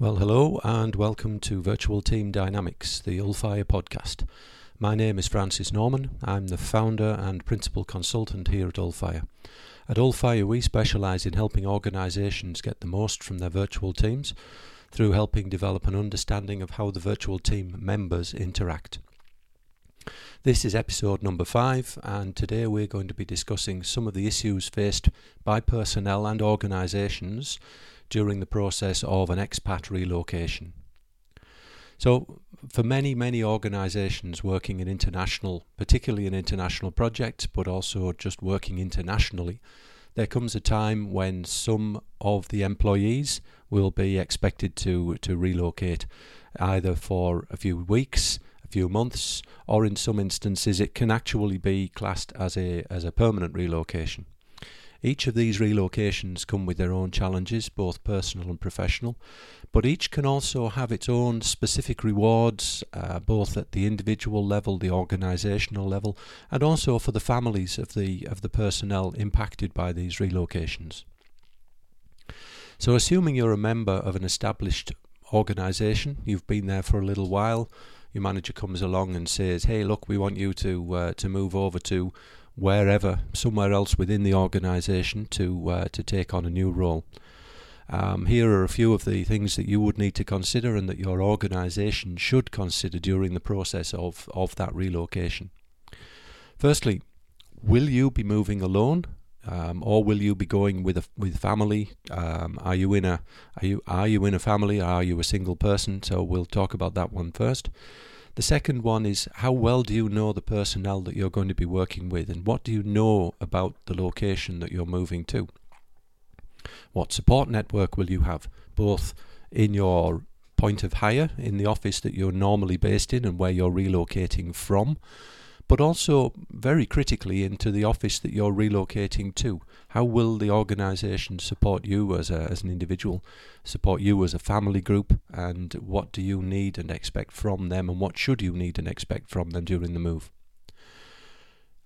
Well, hello and welcome to Virtual Team Dynamics, the Ulfire podcast. My name is Francis Norman. I'm the founder and principal consultant here at Ulfire. At Ulfire, we specialise in helping organisations get the most from their virtual teams through helping develop an understanding of how the virtual team members interact. This is episode number five, and today we're going to be discussing some of the issues faced by personnel and organisations during the process of an expat relocation. So, for many, many organisations working in international, particularly in international projects, but also just working internationally, there comes a time when some of the employees will be expected to, to relocate either for a few weeks, a few months, or in some instances it can actually be classed as a, as a permanent relocation. Each of these relocations come with their own challenges, both personal and professional, but each can also have its own specific rewards, uh, both at the individual level, the organisational level, and also for the families of the of the personnel impacted by these relocations. So, assuming you're a member of an established organisation, you've been there for a little while, your manager comes along and says, "Hey, look, we want you to uh, to move over to wherever, somewhere else within the organisation to uh, to take on a new role. Um, here are a few of the things that you would need to consider and that your organisation should consider during the process of, of that relocation. Firstly, will you be moving alone, um, or will you be going with a with family? Um, are you in a are you are you in a family? Are you a single person? So we'll talk about that one first. The second one is how well do you know the personnel that you're going to be working with and what do you know about the location that you're moving to? What support network will you have, both in your point of hire, in the office that you're normally based in and where you're relocating from, but also very critically into the office that you're relocating to. How will the organisation support you as, a, as an individual, support you as a family group, and what do you need and expect from them, and what should you need and expect from them during the move?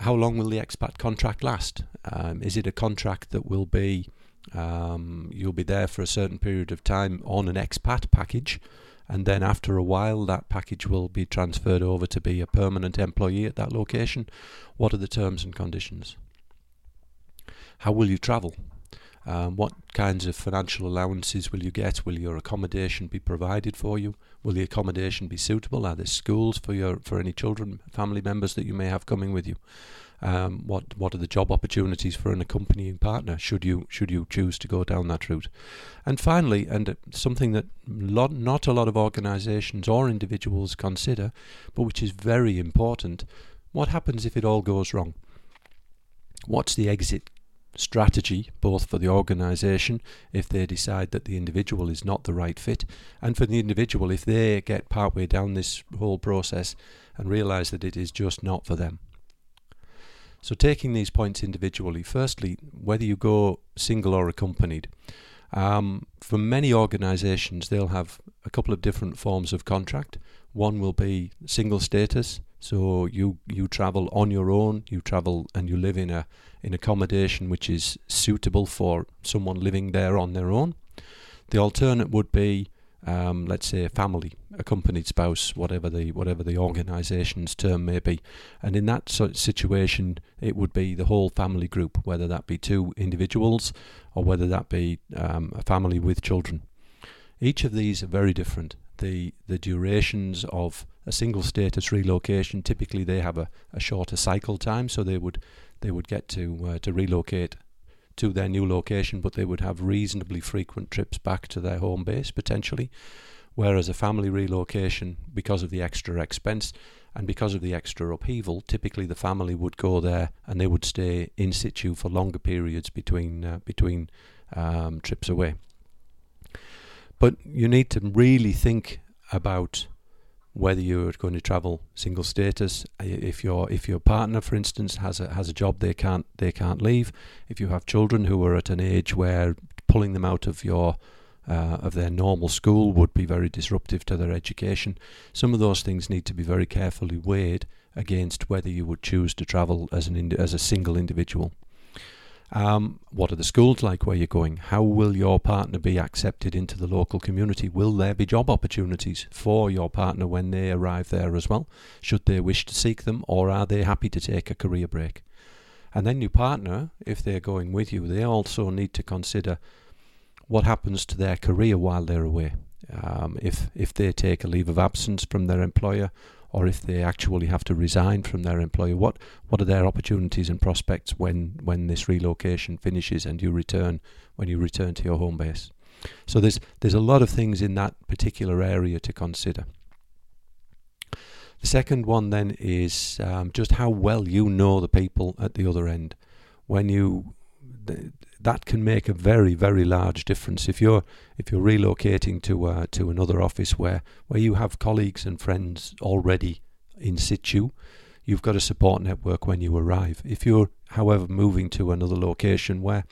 How long will the expat contract last? Um, is it a contract that will be um, you'll be there for a certain period of time on an expat package? And then after a while that package will be transferred over to be a permanent employee at that location. What are the terms and conditions? How will you travel? Um, what kinds of financial allowances will you get? Will your accommodation be provided for you? Will the accommodation be suitable? Are there schools for your for any children, family members that you may have coming with you? Um, what what are the job opportunities for an accompanying partner should you should you choose to go down that route? And finally, and something that lot, not a lot of organisations or individuals consider, but which is very important, what happens if it all goes wrong? What's the exit strategy, both for the organisation if they decide that the individual is not the right fit, and for the individual if they get partway down this whole process and realise that it is just not for them. So, taking these points individually, firstly, whether you go single or accompanied, um, for many organisations, they'll have a couple of different forms of contract. One will be single status, so you you travel on your own, you travel and you live in a in accommodation which is suitable for someone living there on their own. The alternate would be um, let's say a family, accompanied spouse, whatever the whatever the organisation's term may be, and in that sort of situation, it would be the whole family group, whether that be two individuals or whether that be um, a family with children. Each of these are very different. The the durations of a single status relocation typically they have a, a shorter cycle time, so they would they would get to uh, to relocate to their new location, but they would have reasonably frequent trips back to their home base potentially. Whereas a family relocation, because of the extra expense and because of the extra upheaval, typically the family would go there and they would stay in situ for longer periods between uh, between um, trips away. But you need to really think about whether you're going to travel single status, if your if your partner, for instance, has a has a job they can't they can't leave, if you have children who are at an age where pulling them out of your uh, of their normal school would be very disruptive to their education. Some of those things need to be very carefully weighed against whether you would choose to travel as an as a single individual. Um, what are the schools like where you're going? How will your partner be accepted into the local community? Will there be job opportunities for your partner when they arrive there as well? Should they wish to seek them, or are they happy to take a career break? And then your partner, if they're going with you, they also need to consider what happens to their career while they're away. Um, if if they take a leave of absence from their employer, or if they actually have to resign from their employer, what what are their opportunities and prospects when when this relocation finishes and you return when you return to your home base? So there's there's a lot of things in that particular area to consider. The second one then is um, just how well you know the people at the other end. When you that can make a very very large difference. If you're if you're relocating to uh, to another office where where you have colleagues and friends already in situ you've got a support network when you arrive. If you're however moving to another location where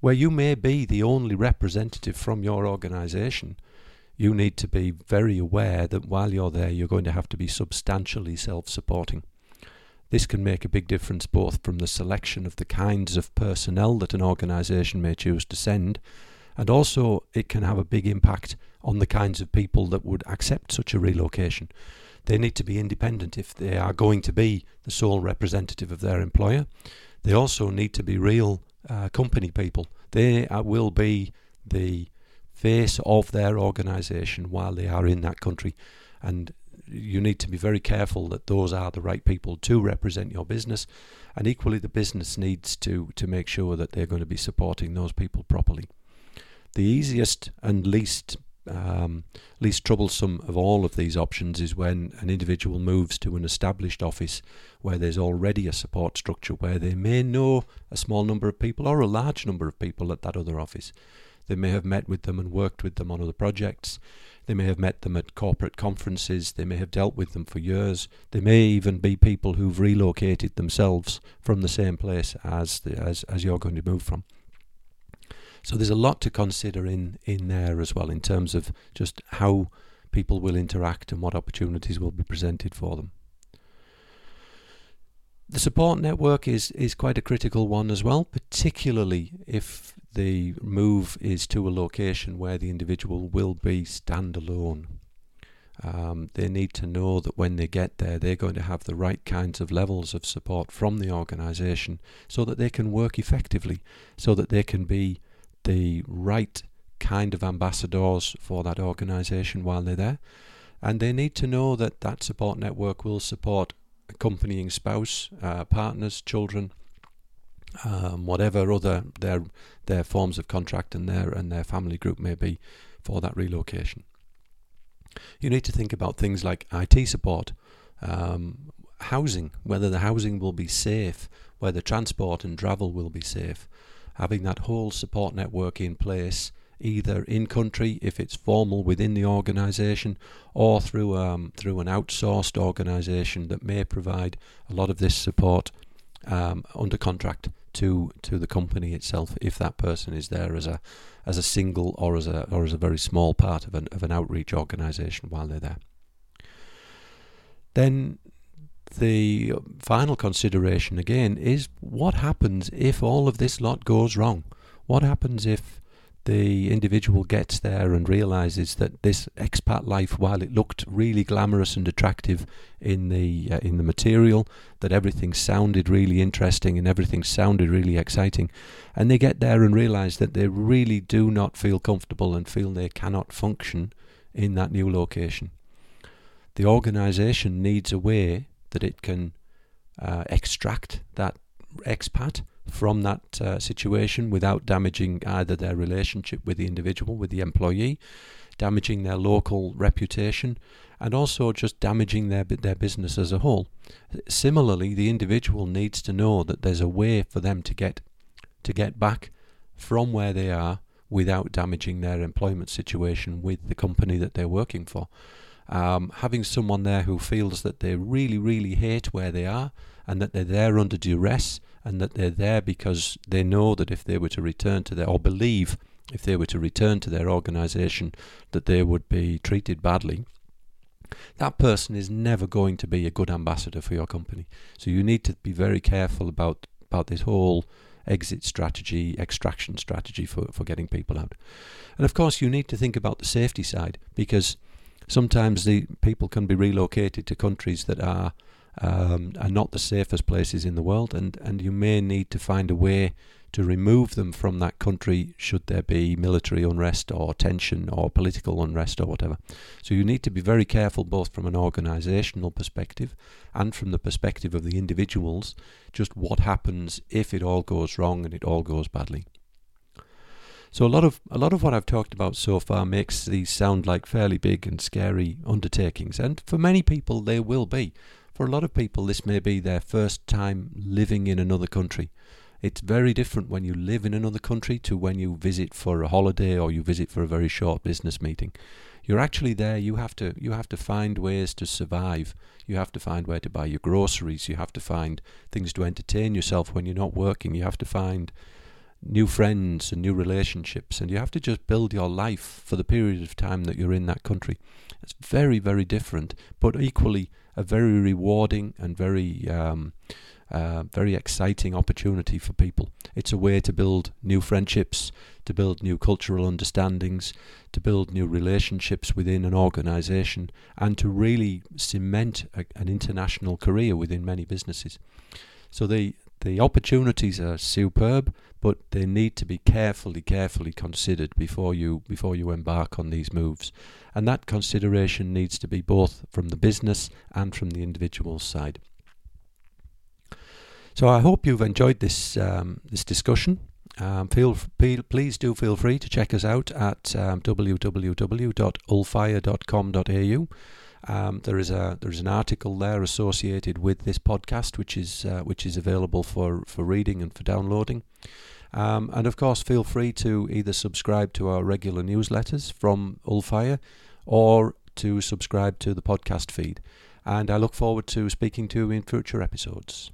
where you may be the only representative from your organization you need to be very aware that while you're there you're going to have to be substantially self-supporting this can make a big difference both from the selection of the kinds of personnel that an organisation may choose to send, and also it can have a big impact on the kinds of people that would accept such a relocation. They need to be independent if they are going to be the sole representative of their employer. They also need to be real uh, company people. They uh, will be the face of their organisation while they are in that country. And you need to be very careful that those are the right people to represent your business, and equally the business needs to to make sure that they're going to be supporting those people properly. The easiest and least um, least troublesome of all of these options is when an individual moves to an established office where there's already a support structure where they may know a small number of people or a large number of people at that other office. They may have met with them and worked with them on other projects. They may have met them at corporate conferences. They may have dealt with them for years. They may even be people who've relocated themselves from the same place as the, as as you're going to move from. So there's a lot to consider in in there as well in terms of just how people will interact and what opportunities will be presented for them. The support network is is quite a critical one as well, particularly if the move is to a location where the individual will be standalone. Um, they need to know that when they get there, they're going to have the right kinds of levels of support from the organisation so that they can work effectively, so that they can be the right kind of ambassadors for that organisation while they're there. And they need to know that that support network will support accompanying spouse, uh, partners, children, um, whatever other their their forms of contract and their and their family group may be for that relocation. You need to think about things like IT support, um, housing, whether the housing will be safe, whether transport and travel will be safe. Having that whole support network in place, either in country if it's formal within the organisation, or through um, through an outsourced organisation that may provide a lot of this support um, under contract to to the company itself if that person is there as a as a single or as a or as a very small part of an of an outreach organisation while they're there. Then the final consideration again is what happens if all of this lot goes wrong? What happens if the individual gets there and realizes that this expat life, while it looked really glamorous and attractive in the uh, in the material, that everything sounded really interesting and everything sounded really exciting, and they get there and realize that they really do not feel comfortable and feel they cannot function in that new location. The organization needs a way that it can uh, extract that expat from that uh, situation without damaging either their relationship with the individual, with the employee, damaging their local reputation, and also just damaging their their business as a whole. Similarly, the individual needs to know that there's a way for them to get to get back from where they are without damaging their employment situation with the company that they're working for. Um, having someone there who feels that they really, really hate where they are and that they're there under duress and that they're there because they know that if they were to return to their, or believe if they were to return to their organization, that they would be treated badly, that person is never going to be a good ambassador for your company. So you need to be very careful about, about this whole exit strategy, extraction strategy for, for getting people out. And of course, you need to think about the safety side because sometimes the people can be relocated to countries that are um, are not the safest places in the world, and, and you may need to find a way to remove them from that country should there be military unrest or tension or political unrest or whatever. So you need to be very careful both from an organisational perspective and from the perspective of the individuals, just what happens if it all goes wrong and it all goes badly. So a lot of a lot of what I've talked about so far makes these sound like fairly big and scary undertakings, and for many people they will be. For a lot of people, this may be their first time living in another country. It's very different when you live in another country to when you visit for a holiday or you visit for a very short business meeting. You're actually there. You have to you have to find ways to survive. You have to find where to buy your groceries. You have to find things to entertain yourself when you're not working. You have to find new friends and new relationships, and you have to just build your life for the period of time that you're in that country. It's very, very different, but equally a very rewarding and very, um, uh, very exciting opportunity for people. It's a way to build new friendships, to build new cultural understandings, to build new relationships within an organization, and to really cement a, an international career within many businesses. So the the opportunities are superb, but they need to be carefully, carefully considered before you before you embark on these moves. And that consideration needs to be both from the business and from the individual's side. So I hope you've enjoyed this um, this discussion. Um, feel, please do feel free to check us out at um, www.ulfire.com.au um, there is a there is an article there associated with this podcast, which is uh, which is available for, for reading and for downloading. Um, and of course, feel free to either subscribe to our regular newsletters from Ulfire or to subscribe to the podcast feed. And I look forward to speaking to you in future episodes.